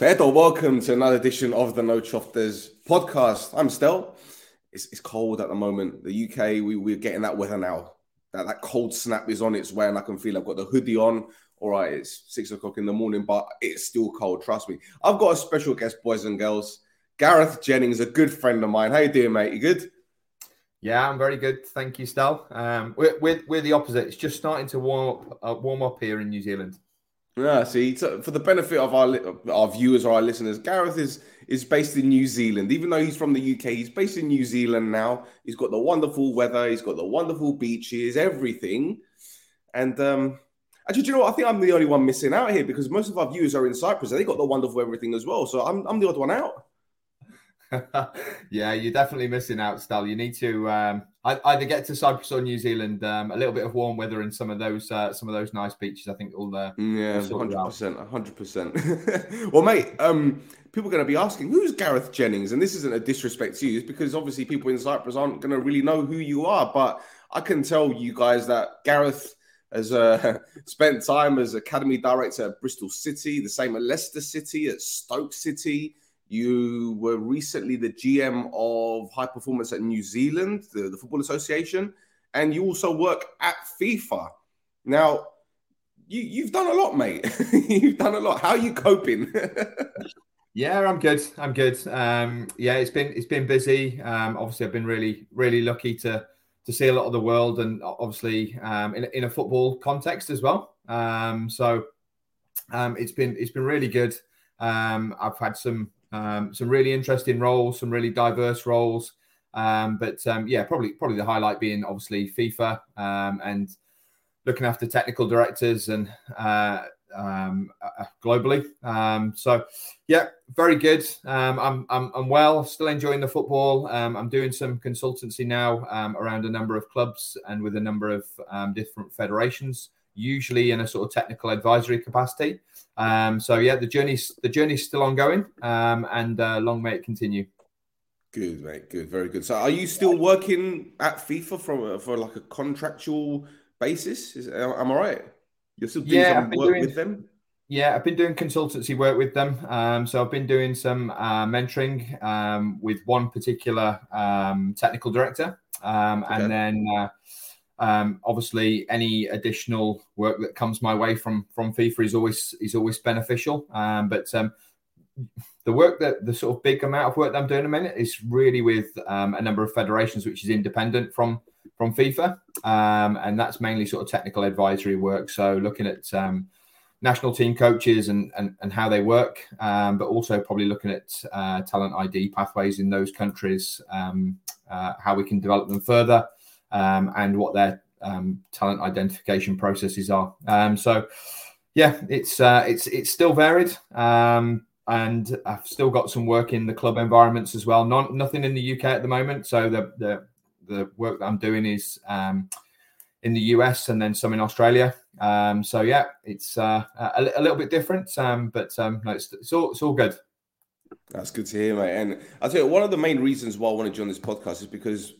Oof, Edo, welcome to another edition of the No Chofters podcast. I'm Stel. It's, it's cold at the moment. The UK, we, we're getting that weather now. That, that cold snap is on its way, and I can feel I've got the hoodie on. All right, it's six o'clock in the morning, but it's still cold. Trust me. I've got a special guest, boys and girls. Gareth Jennings, a good friend of mine. How you doing, mate? You good? Yeah, I'm very good. Thank you, Stel. Um, we're, we're, we're the opposite. It's just starting to warm up, uh, warm up here in New Zealand. Yeah, see, so for the benefit of our our viewers or our listeners, Gareth is is based in New Zealand. Even though he's from the UK, he's based in New Zealand now. He's got the wonderful weather. He's got the wonderful beaches, everything. And um, actually, do you know what? I think I'm the only one missing out here because most of our viewers are in Cyprus. and They got the wonderful everything as well. So I'm I'm the odd one out. yeah, you're definitely missing out, Stal. You need to um, either get to Cyprus or New Zealand. Um, a little bit of warm weather and some of those uh, some of those nice beaches. I think all uh, yeah, hundred percent, hundred percent. Well, mate, um, people are going to be asking who's Gareth Jennings, and this isn't a disrespect to you, it's because obviously people in Cyprus aren't going to really know who you are. But I can tell you guys that Gareth has uh, spent time as academy director at Bristol City, the same at Leicester City, at Stoke City. You were recently the GM of high performance at New Zealand, the, the Football Association, and you also work at FIFA. Now, you, you've done a lot, mate. you've done a lot. How are you coping? yeah, I'm good. I'm good. Um, yeah, it's been it's been busy. Um, obviously, I've been really really lucky to to see a lot of the world, and obviously um, in, in a football context as well. Um, so um, it's been it's been really good. Um, I've had some um, some really interesting roles, some really diverse roles. Um, but um, yeah, probably probably the highlight being obviously FIFA um, and looking after technical directors and uh, um, uh, globally. Um, so yeah, very good. I'm, I'm I'm well, still enjoying the football. I'm doing some consultancy now around a number of clubs and with a number of different federations usually in a sort of technical advisory capacity. Um, so yeah, the journey's the journey's still ongoing, um, and uh, long may it continue. Good, mate. Good, very good. So, are you still working at FIFA for for like a contractual basis? Is, am I right? You're still doing yeah, some work doing, with them. Yeah, I've been doing consultancy work with them. Um, so I've been doing some uh, mentoring um, with one particular um, technical director, um, okay. and then. Uh, um, obviously, any additional work that comes my way from from FIFA is always is always beneficial. Um, but um, the work that the sort of big amount of work that I'm doing a minute is really with um, a number of federations, which is independent from from FIFA, um, and that's mainly sort of technical advisory work. So looking at um, national team coaches and, and, and how they work, um, but also probably looking at uh, talent ID pathways in those countries, um, uh, how we can develop them further, um, and what their um, talent identification processes are. Um, so, yeah, it's uh, it's it's still varied, um, and I've still got some work in the club environments as well. Not nothing in the UK at the moment. So the the the work that I'm doing is um, in the US and then some in Australia. Um, so yeah, it's uh, a, a, little bit different, um, but um, no, it's, it's, all it's all good. That's good to hear, mate. And I'll tell you, one of the main reasons why I wanted you on this podcast is because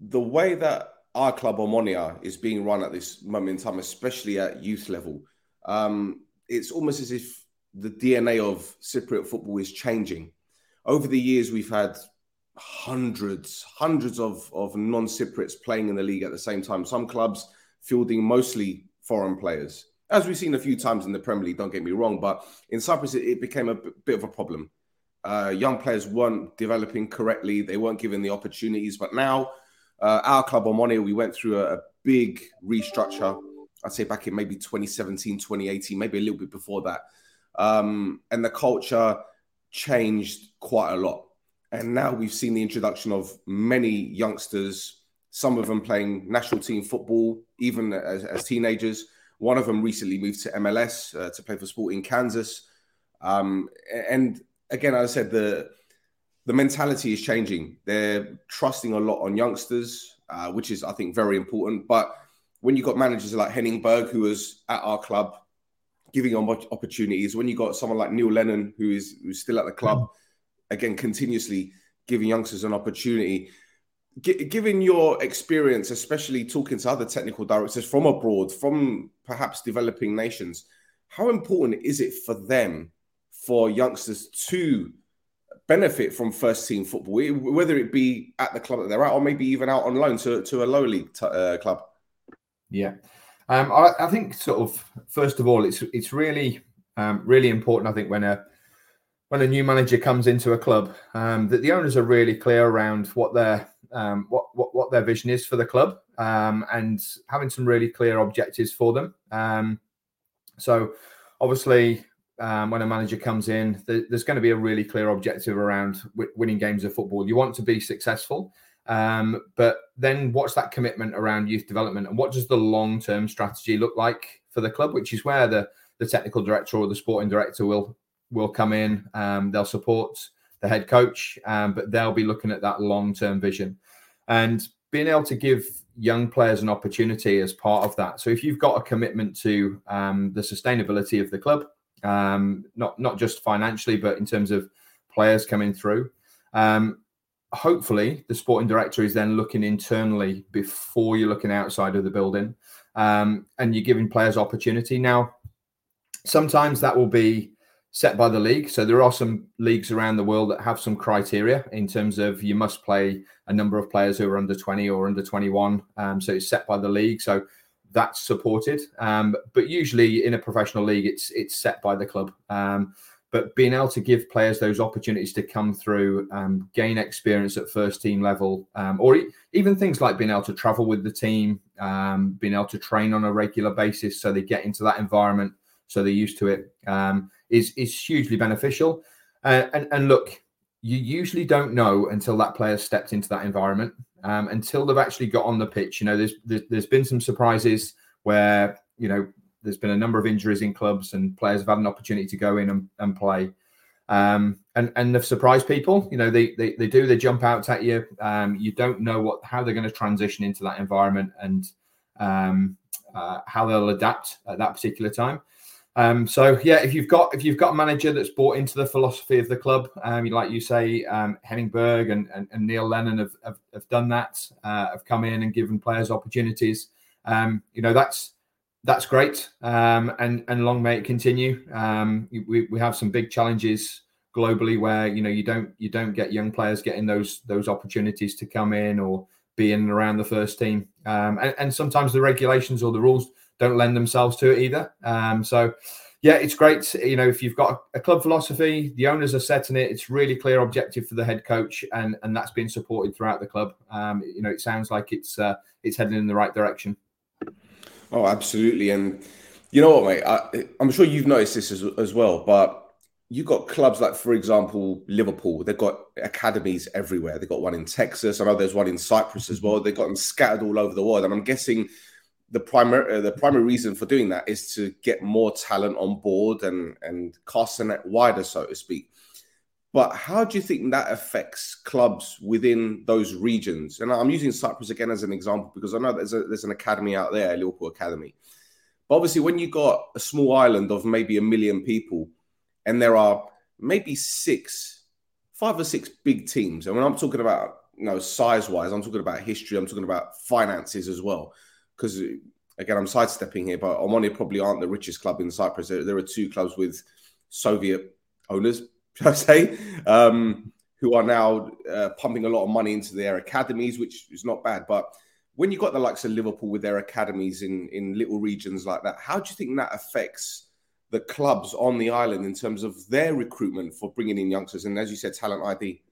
the way that our club Omonia is being run at this moment in time, especially at youth level, um, it's almost as if the DNA of Cypriot football is changing. Over the years, we've had hundreds, hundreds of, of non Cypriots playing in the league at the same time. Some clubs fielding mostly foreign players, as we've seen a few times in the Premier League, don't get me wrong. But in Cyprus, it, it became a b- bit of a problem. Uh, young players weren't developing correctly, they weren't given the opportunities. But now, uh, our club on Omonia, we went through a, a, big restructure. I'd say back in maybe 2017, 2018, maybe a little bit before that. Um, and the culture changed quite a lot. And now we've seen the introduction of many youngsters, some of them playing national team football, even as, as teenagers. One of them recently moved to MLS uh, to play for Sporting Kansas. Um, and again, as I said, the the mentality is changing. They're trusting a lot on youngsters, uh, which is, I think, very important. But when you got managers like Henning Berg, who was at our club, giving them opportunities, when you got someone like Neil Lennon, who is who's still at the club, mm. again, continuously giving youngsters an opportunity. G- given your experience, especially talking to other technical directors from abroad, from perhaps developing nations, how important is it for them for youngsters to benefit from first team football, whether it be at the club that they're at or maybe even out on loan to, to a lower league t- uh, club? Yeah. Um, I, I, think sort of first of all, it's it's really um, really important. I think when a when a new manager comes into a club, um, that the owners are really clear around what their um, what, what what their vision is for the club um, and having some really clear objectives for them. Um, so obviously, um, when a manager comes in, th- there's going to be a really clear objective around w- winning games of football. You want to be successful, um, but then what's that commitment around youth development and what does the long term strategy look like for the club? Which is where the the technical director or the sporting director will will come in. Um, they'll support the head coach, um, but they'll be looking at that long term vision and being able to give young players an opportunity as part of that. So if you've got a commitment to um, the sustainability of the club, um, not not just financially, but in terms of players coming through. Um, hopefully, the sporting director is then looking internally before you're looking outside of the building, um, and you're giving players opportunity. Now, sometimes that will be set by the league. So there are some leagues around the world that have some criteria in terms of you must play a number of players who are under 20 or under 21. Um, so it's set by the league. So that's supported. Um, but usually in a professional league, it's it's set by the club. Um, but being able to give players those opportunities to come through, um, gain experience at first team level, um, or e- even things like being able to travel with the team, um, being able to train on a regular basis, so they get into that environment, so they're used to it, um, is is hugely beneficial. Uh, and and look, you usually don't know until that player stepped into that environment, um, until they've actually got on the pitch. You know, there's, there's there's been some surprises where you know there's been a number of injuries in clubs and players have had an opportunity to go in and, and play. Um, and and they've surprised people. You know, they they, they do they jump out at you. Um, you don't know what how they're going to transition into that environment and um, uh, how they'll adapt at that particular time. Um, so yeah, if you've got if you've got a manager that's bought into the philosophy of the club, um, like you say, um, Henning Berg and, and, and, Neil Lennon have, have, have done that, uh, have come in and given players opportunities. Um, you know that's that's great, um, and and long may it continue. Um, we, we have some big challenges globally where you know you don't you don't get young players getting those those opportunities to come in or be in and around the first team, and, and sometimes the regulations or the rules don't lend themselves to it either. Um, so, yeah, it's great. You know, if you've got a club philosophy, the owners are setting it. It's really clear objective for the head coach, and and that's been supported throughout the club. Um, you know, it sounds like it's uh, it's heading in the right direction. Oh, absolutely, and you know what, mate? I, am sure you've noticed this as, as well, but you've got clubs like, for example, Liverpool. They've got academies everywhere. They've got one in Texas. I know there's one in Cyprus as well. They've got them scattered all over the world, and I'm guessing the primary uh, the primary reason for doing that is to get more talent on board and and cast the net wider, so to speak. But how do you think that affects clubs within those regions? And I'm using Cyprus again as an example because I know there's a, there's an academy out there, Liverpool Academy. But obviously, when you got a small island of maybe a million people, and there are maybe six, five or six big teams, and when I'm talking about you know size wise, I'm talking about history, I'm talking about finances as well because again, I'm sidestepping here, but Omonia probably aren't the richest club in Cyprus. There, there are two clubs with Soviet owners, should I say, um, who are now uh, pumping a lot of money into their academies, which is not bad. But when you got the likes of Liverpool with their academies in in little regions like that, how do you think that affects the clubs on the island in terms of their recruitment for bringing in youngsters and, as you said, talent ID?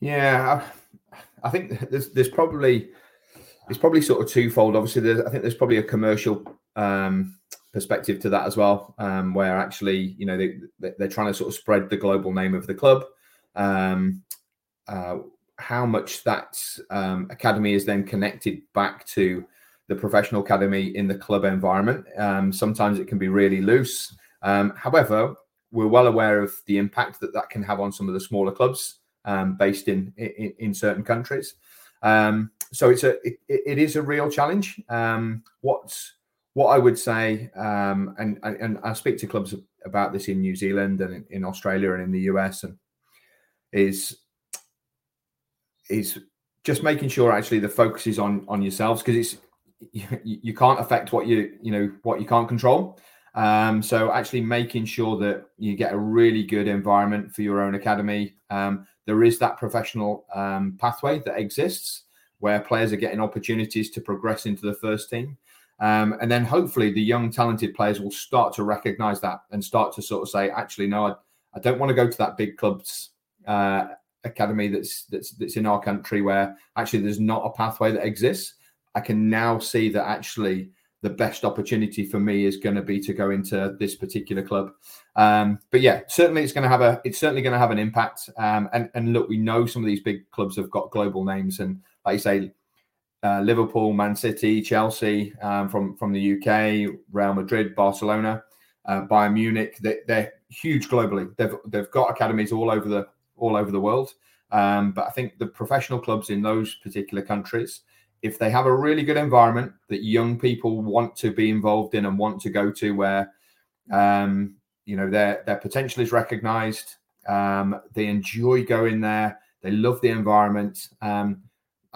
Yeah, I think there's there's probably it's probably sort of twofold. Obviously, there's, I think there's probably a commercial um, perspective to that as well, um, where actually, you know, they, they're trying to sort of spread the global name of the club. Um, uh, how much that um, academy is then connected back to the professional academy in the club environment. Um, sometimes it can be really loose. Um, however, we're well aware of the impact that that can have on some of the smaller clubs based in, in, in certain countries. Um, so it's a it, it is a real challenge. Um, what's what I would say, um, and and I speak to clubs about this in New Zealand and in, Australia and in the US, and is is just making sure actually the focus is on on yourselves because it's you, you, can't affect what you you know what you can't control. Um, so actually making sure that you get a really good environment for your own academy. Um, there is that professional um, pathway that exists where players are getting opportunities to progress into the first team. Um, and then hopefully the young talented players will start to recognize that and start to sort of say, actually, no, I, I don't want to go to that big club's uh, academy that's that's that's in our country where actually there's not a pathway that exists. I can now see that actually the best opportunity for me is going to be to go into this particular club. Um, but yeah, certainly it's going to have a it's certainly going to have an impact. Um, and and look, we know some of these big clubs have got global names, and like you say, uh, Liverpool, Man City, Chelsea um, from from the UK, Real Madrid, Barcelona, uh, Bayern Munich. They, are huge globally. They've they've got academies all over the all over the world. Um, but I think the professional clubs in those particular countries if they have a really good environment that young people want to be involved in and want to go to where um, you know their their potential is recognized um, they enjoy going there they love the environment um,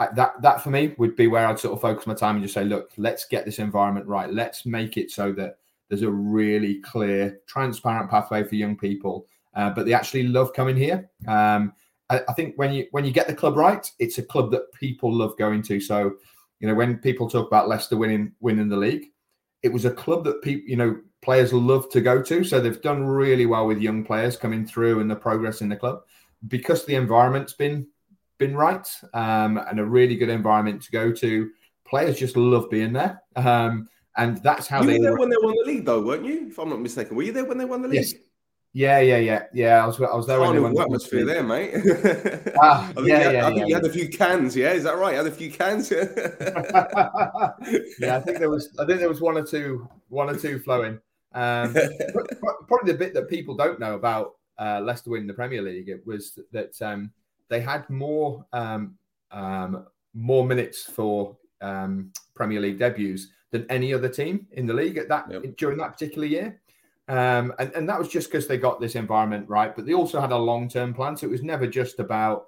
I, that that for me would be where I'd sort of focus my time and just say look let's get this environment right let's make it so that there's a really clear transparent pathway for young people uh, but they actually love coming here um, I, I think when you when you get the club right, it's a club that people love going to. So, you know, when people talk about Leicester winning winning the league, it was a club that people, you know, players love to go to. So they've done really well with young players coming through and the progress in the club because the environment's been been right um, and a really good environment to go to. Players just love being there, um, and that's how you they were there when they won the league, though, weren't you? If I'm not mistaken, were you there when they won the league? Yes. Yeah, yeah, yeah, yeah. I was, I was there when they went. atmosphere there, mate. ah, yeah, had, yeah, I think yeah, you had a few cans. Yeah, is that right? You had a few cans. yeah, I think there was. I think there was one or two, one or two flowing. Um, probably the bit that people don't know about uh, Leicester winning the Premier League it was that um, they had more um, um, more minutes for um, Premier League debuts than any other team in the league at that yep. during that particular year. Um, and, and that was just because they got this environment right, but they also had a long term plan. So it was never just about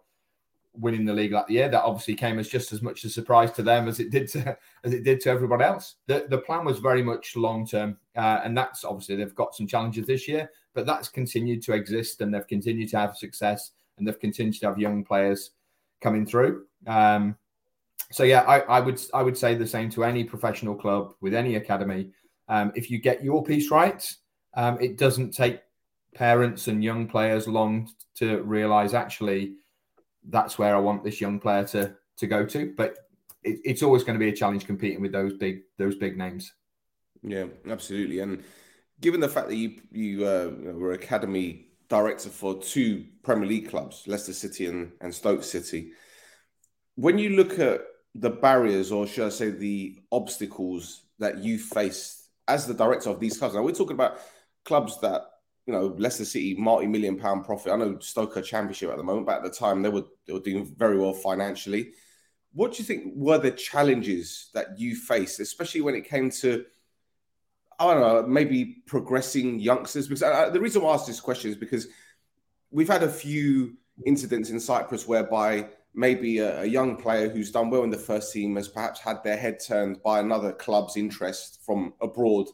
winning the league that the year. That obviously came as just as much a surprise to them as it did to as it did to everyone else. The the plan was very much long term, uh, and that's obviously they've got some challenges this year, but that's continued to exist, and they've continued to have success, and they've continued to have young players coming through. Um, so yeah, I, I would I would say the same to any professional club with any academy. Um, if you get your piece right, um, it doesn't take parents and young players long to realize actually that's where I want this young player to to go to. But it, it's always going to be a challenge competing with those big those big names. Yeah, absolutely. And given the fact that you you uh, were academy director for two Premier League clubs, Leicester City and, and Stoke City, when you look at the barriers, or should I say, the obstacles that you faced as the director of these clubs, now we're talking about clubs that you know Leicester City multi-million pound profit. I know Stoke are championship at the moment, but at the time they were they were doing very well financially. What do you think were the challenges that you faced, especially when it came to I don't know, maybe progressing youngsters? Because I, the reason I ask this question is because we've had a few incidents in Cyprus whereby maybe a, a, young player who's done well in the first team has perhaps had their head turned by another club's interest from abroad.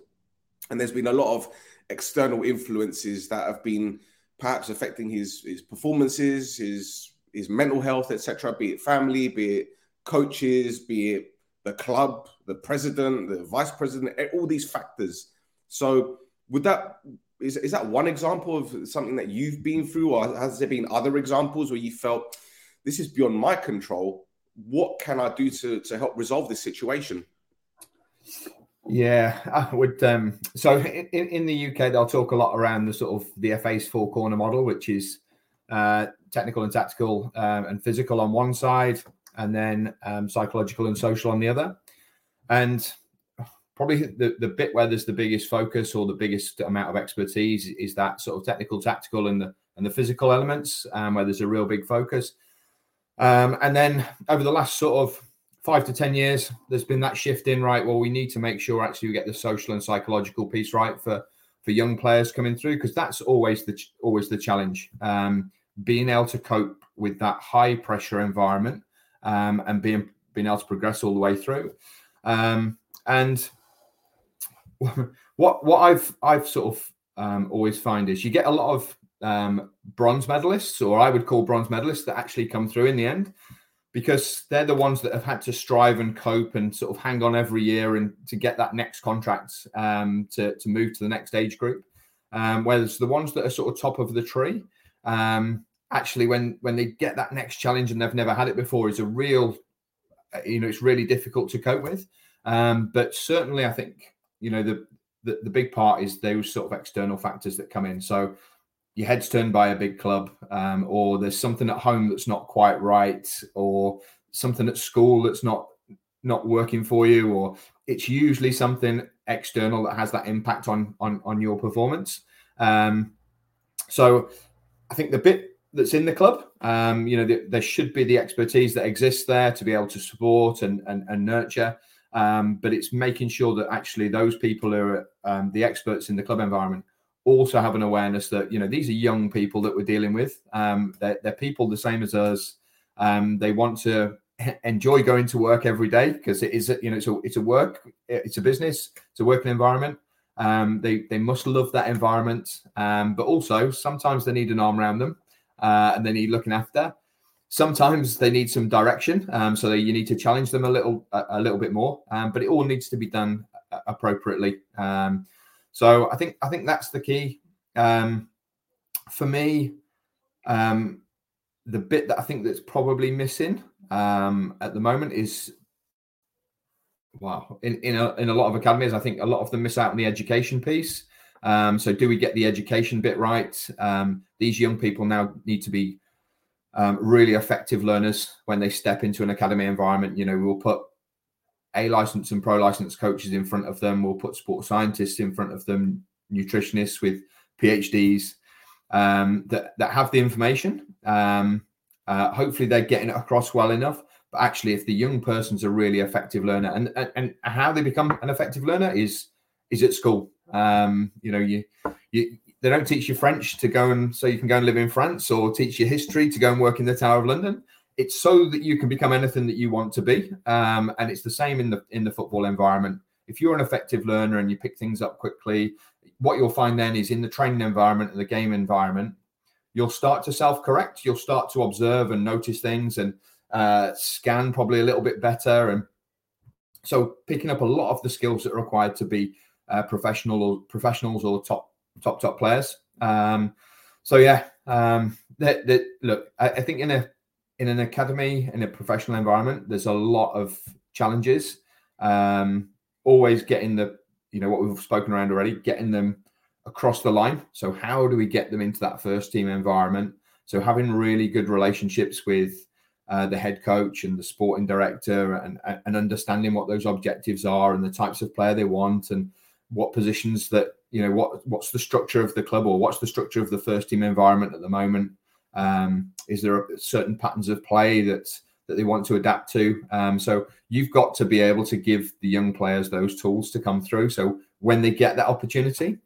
And there's been a lot of external influences that have been perhaps affecting his his performances, his his mental health, etc. Be it family, be it coaches, be it the club, the president, the vice president, all these factors. So, would that is is that one example of something that you've been through, or has there been other examples where you felt this is beyond my control? What can I do to to help resolve this situation? Yeah, I would. Um, so in, in the UK, they'll talk a lot around the sort of the FA's four corner model, which is uh, technical and tactical um, and physical on one side, and then um, psychological and social on the other. And probably the, the bit where there's the biggest focus or the biggest amount of expertise is that sort of technical, tactical, and the and the physical elements, um, where there's a real big focus. Um, and then over the last sort of five to 10 years, there's been that shift in, right? Well, we need to make sure actually we get the social and psychological piece right for, for young players coming through, because that's always the, always the challenge. Um, being able to cope with that high pressure environment um, and being, being able to progress all the way through. Um, and what what I've I've sort of um, always find is you get a lot of um, bronze medalists, or I would call bronze medalists, that actually come through in the end because they're the ones that have had to strive and cope and sort of hang on every year and to get that next contract um, to, to move to the next age group. Um, whereas the ones that are sort of top of the tree, um, actually, when when they get that next challenge and they've never had it before, is a real, uh, you know, it's really difficult to cope with. Um, but certainly, I think you know the, the the big part is those sort of external factors that come in. So your head's turned by a big club, um, or there's something at home that's not quite right, or something at school that's not not working for you, or it's usually something external that has that impact on on on your performance. Um, so I think the bit that's in the club, um, you know, the, there should be the expertise that exists there to be able to support and and, and nurture. Um, but it's making sure that actually those people who are um, the experts in the club environment also have an awareness that you know these are young people that we're dealing with. Um, they're, they're people the same as us. Um, they want to enjoy going to work every day because it is you know it's a it's a work it's a business it's a working environment. Um, they they must love that environment, um, but also sometimes they need an arm around them uh, and they need looking after. Sometimes they need some direction, um, so you need to challenge them a little a, a little bit more. Um, but it all needs to be done uh, appropriately. Um, so I think I think that's the key. Um, for me, um, the bit that I think that's probably missing um, at the moment is wow. In in a, in a lot of academies, I think a lot of them miss out on the education piece. Um, so do we get the education bit right? Um, these young people now need to be um, really effective learners when they step into an academy environment. You know, we'll put a license and pro license coaches in front of them. We'll put sports scientists in front of them, nutritionists with PhDs um, that that have the information. Um, uh, hopefully, they're getting it across well enough. But actually, if the young person's a really effective learner, and and, and how they become an effective learner is is at school. Um, you know, you you they don't teach you French to go and so you can go and live in France, or teach you history to go and work in the Tower of London. It's so that you can become anything that you want to be. Um, and it's the same in the in the football environment. If you're an effective learner and you pick things up quickly what you'll find then is in the training environment and the game environment you'll start to self-correct. You'll start to observe and notice things and uh, scan probably a little bit better. And so picking up a lot of the skills that are required to be uh, professional or professionals or top top top players. Um, so yeah um, look I, I think in a in an academy in a professional environment there's a lot of challenges. Um, always getting the you know what we've spoken around already getting them across the line. So how do we get them into that first team environment? So having really good relationships with uh, the head coach and the sporting director and, and understanding what those objectives are and the types of player they want and what positions that you know what what's the structure of the club or what's the structure of the first team environment at the moment um, is there certain patterns of play that that they want to adapt to? Um, so you've got to be able to give the young players those tools to come through. So when they get that opportunity,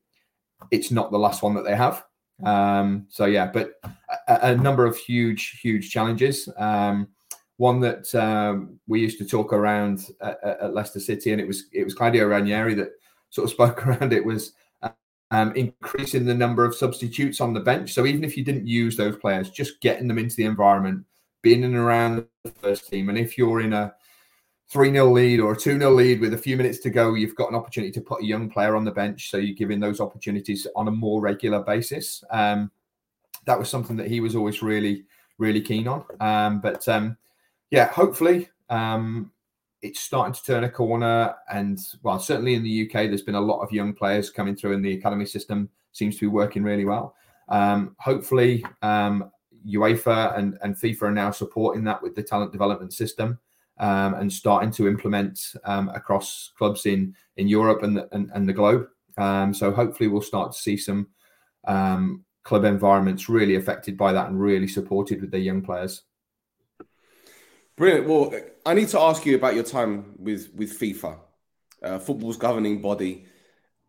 it's not the last one that they have. Um, so yeah, but a, a, number of huge, huge challenges. Um, one that um, we used to talk around at, at, Leicester City, and it was it was Claudio Ranieri that sort of spoke around it was um, increasing the number of substitutes on the bench. So even if you didn't use those players, just getting them into the environment, being in and around the first team. And if you're in a 3 0 lead or a 2 0 lead with a few minutes to go, you've got an opportunity to put a young player on the bench. So you're giving those opportunities on a more regular basis. Um, that was something that he was always really, really keen on. Um, but um, yeah, hopefully um, it's starting to turn a corner. And well, certainly in the UK, there's been a lot of young players coming through, and the academy system seems to be working really well. Um, hopefully, um, UEFA and, and FIFA are now supporting that with the talent development system um, and starting to implement um, across clubs in in Europe and the, and, and the globe. Um, so hopefully, we'll start to see some um, club environments really affected by that and really supported with their young players. Brilliant. Well, I need to ask you about your time with with FIFA, uh, football's governing body.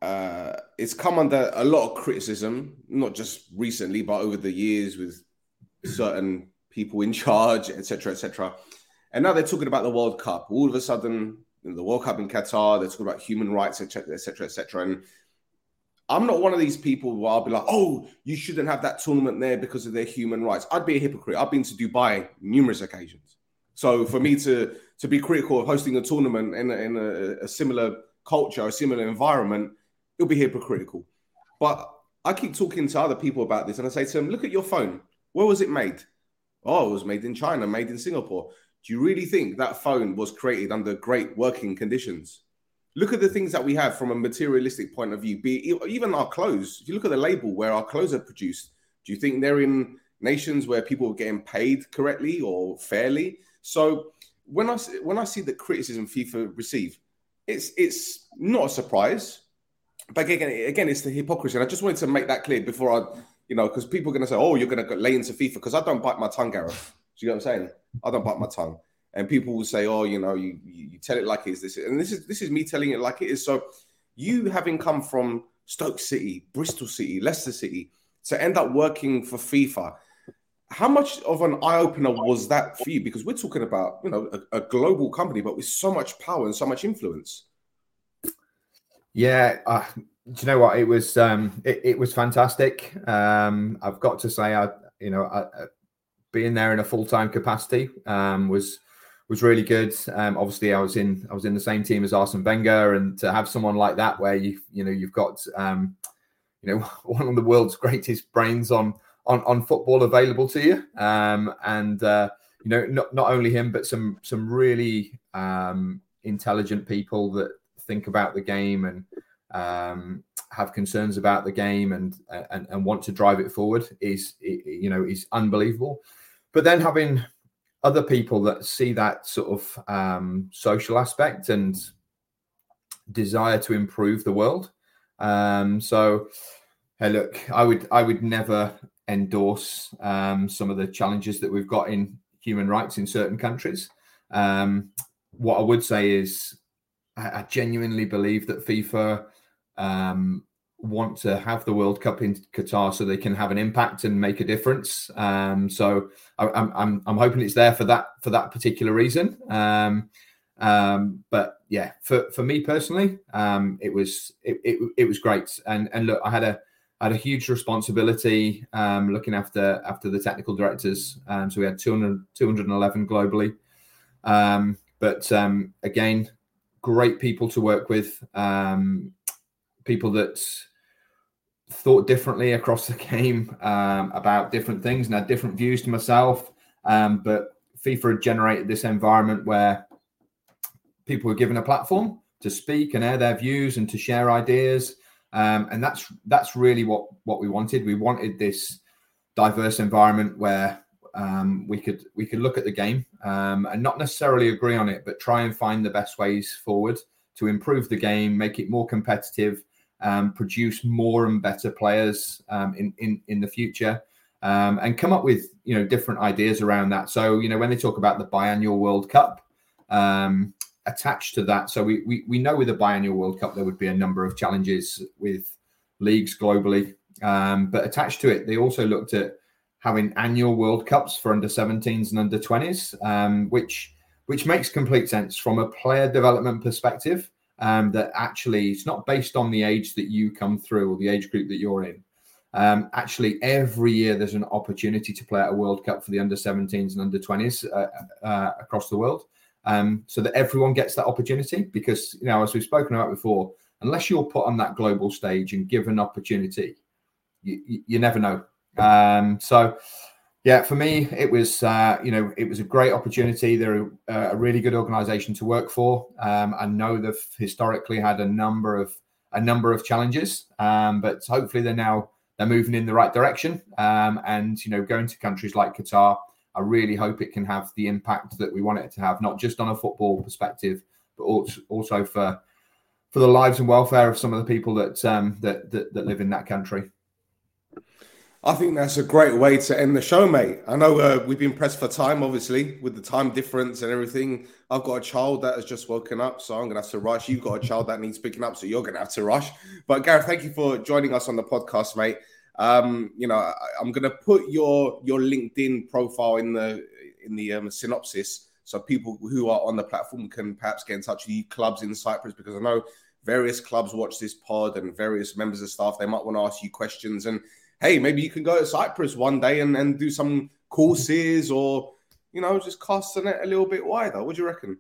Uh, it's come under a lot of criticism, not just recently, but over the years with certain people in charge, etc., etc. And now they're talking about the World Cup. All of a sudden, the World Cup in Qatar. They're talking about human rights, etc., etc., etc. And I'm not one of these people where I'll be like, "Oh, you shouldn't have that tournament there because of their human rights." I'd be a hypocrite. I've been to Dubai numerous occasions, so for me to to be critical of hosting a tournament in a, in a, a similar culture, a similar environment, it'll be hypocritical. But I keep talking to other people about this, and I say to them, "Look at your phone. Where was it made? Oh, it was made in China, made in Singapore. Do you really think that phone was created under great working conditions? Look at the things that we have from a materialistic point of view. Be even our clothes. If you look at the label where our clothes are produced, do you think they're in nations where people are getting paid correctly or fairly? So when I when I see the criticism FIFA receive, it's it's not a surprise. But again, again, it's the hypocrisy. And I just wanted to make that clear before I you know, because people are going to say, "Oh, you're going to lay into FIFA," because I don't bite my tongue, Gareth. Do you know what I'm saying? I don't bite my tongue, and people will say, "Oh, you know, you, you tell it like it is." This and this is this is me telling it like it is. So, you having come from Stoke City, Bristol City, Leicester City, to end up working for FIFA, how much of an eye opener was that for you? Because we're talking about you know a, a global company, but with so much power and so much influence. Yeah, uh, do you know what? It was um, it, it was fantastic. Um, I've got to say, I you know, I, being there in a full time capacity um, was was really good. Um, obviously, I was in I was in the same team as Arsene Wenger, and to have someone like that, where you you know you've got um, you know one of the world's greatest brains on on on football available to you, um, and uh, you know not not only him, but some some really um, intelligent people that think about the game and um, have concerns about the game and, and and want to drive it forward is you know is unbelievable. But then having other people that see that sort of um, social aspect and desire to improve the world. Um, so, hey, look, I would I would never endorse um, some of the challenges that we've got in human rights in certain countries. Um, what I would say is, I, I genuinely believe that FIFA um, want to have the World Cup in Qatar so they can have an impact and make a difference. Um, so I, am I'm I'm hoping it's there for that for that particular reason. Um, um, but yeah, for for me personally, it was it, it, it was great. And and look, I had a Had a huge responsibility um, looking after after the technical directors. Um, so we had 200, 211 globally. Um, but um, again, great people to work with. Um, people that thought differently across the game um, about different things and had different views to myself. But FIFA had generated this environment where people were given a platform to speak and air their views and to share ideas. Um, and that's that's really what what we wanted. We wanted this diverse environment where um, we could we could look at the game um, and not necessarily agree on it, but try and find the best ways forward to improve the game, make it more competitive, um, produce more and better players um, in, in in the future, um, and come up with you know different ideas around that. So you know when they talk about the biannual World Cup um, attached to that, so we, we we know with the biannual World Cup there would be a number of challenges with leagues globally, um, but attached to it they also looked at having annual World Cups for under 17s and under 20s, um, which which makes complete sense from a player development perspective um, that actually it's not based on the age that you come through or the age group that you're in. Um, actually, every year there's an opportunity to play at a World Cup for the under 17s and under 20s uh, uh, across the world, um, so that everyone gets that opportunity. Because you know, as we've spoken about before, unless you're put on that global stage and given opportunity, you, you, you never know. Um, so yeah, for me, it was uh, you know it was a great opportunity. They're a, a really good organisation to work for. Um, I know they've historically had a number of a number of challenges, um, but hopefully they're now they're moving in the right direction. Um, and you know, going to countries like Qatar, I really hope it can have the impact that we want it to have, not just on a football perspective, but also for for the lives and welfare of some of the people that um, that, that that live in that country. I think that's a great way to end the show, mate. I know uh, we've been pressed for time, obviously, with the time difference and everything. I've got a child that has just woken up, so I'm going to have to rush. You've got a child that needs picking up, so you're going to have to rush. But Gareth, thank you for joining us on the podcast, mate. Um, you know, I, am going to put your your LinkedIn profile in the in the um, synopsis so people who are on the platform can perhaps get in touch with you clubs in Cyprus because I know various clubs watch this pod and various members of staff. They might want to ask you questions and hey, maybe you can go to Cyprus one day and, and do some courses or you know just cast the net a little bit wider. What do you reckon?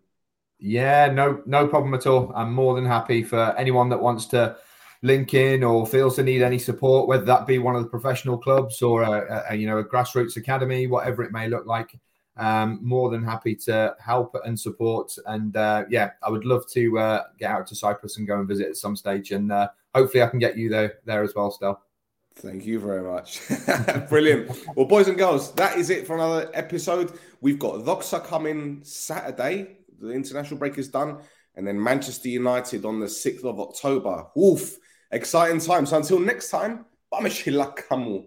Yeah, no, no problem at all. I'm more than happy for anyone that wants to link in or feels to need any support, whether that be one of the professional clubs or a, a you know a grassroots academy, whatever it may look like. Um, more than happy to help and support. And uh, yeah, I would love to uh, get out to Cyprus and go and visit at some stage. And uh, hopefully, I can get you there there as well, Stel. Thank you very much. Brilliant. Well, boys and girls, that is it for another episode. We've got Doxa coming Saturday. The international break is done. And then Manchester United on the 6th of October. Woof. Exciting times. So until next time, vamos kamu.